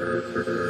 Er, er, er.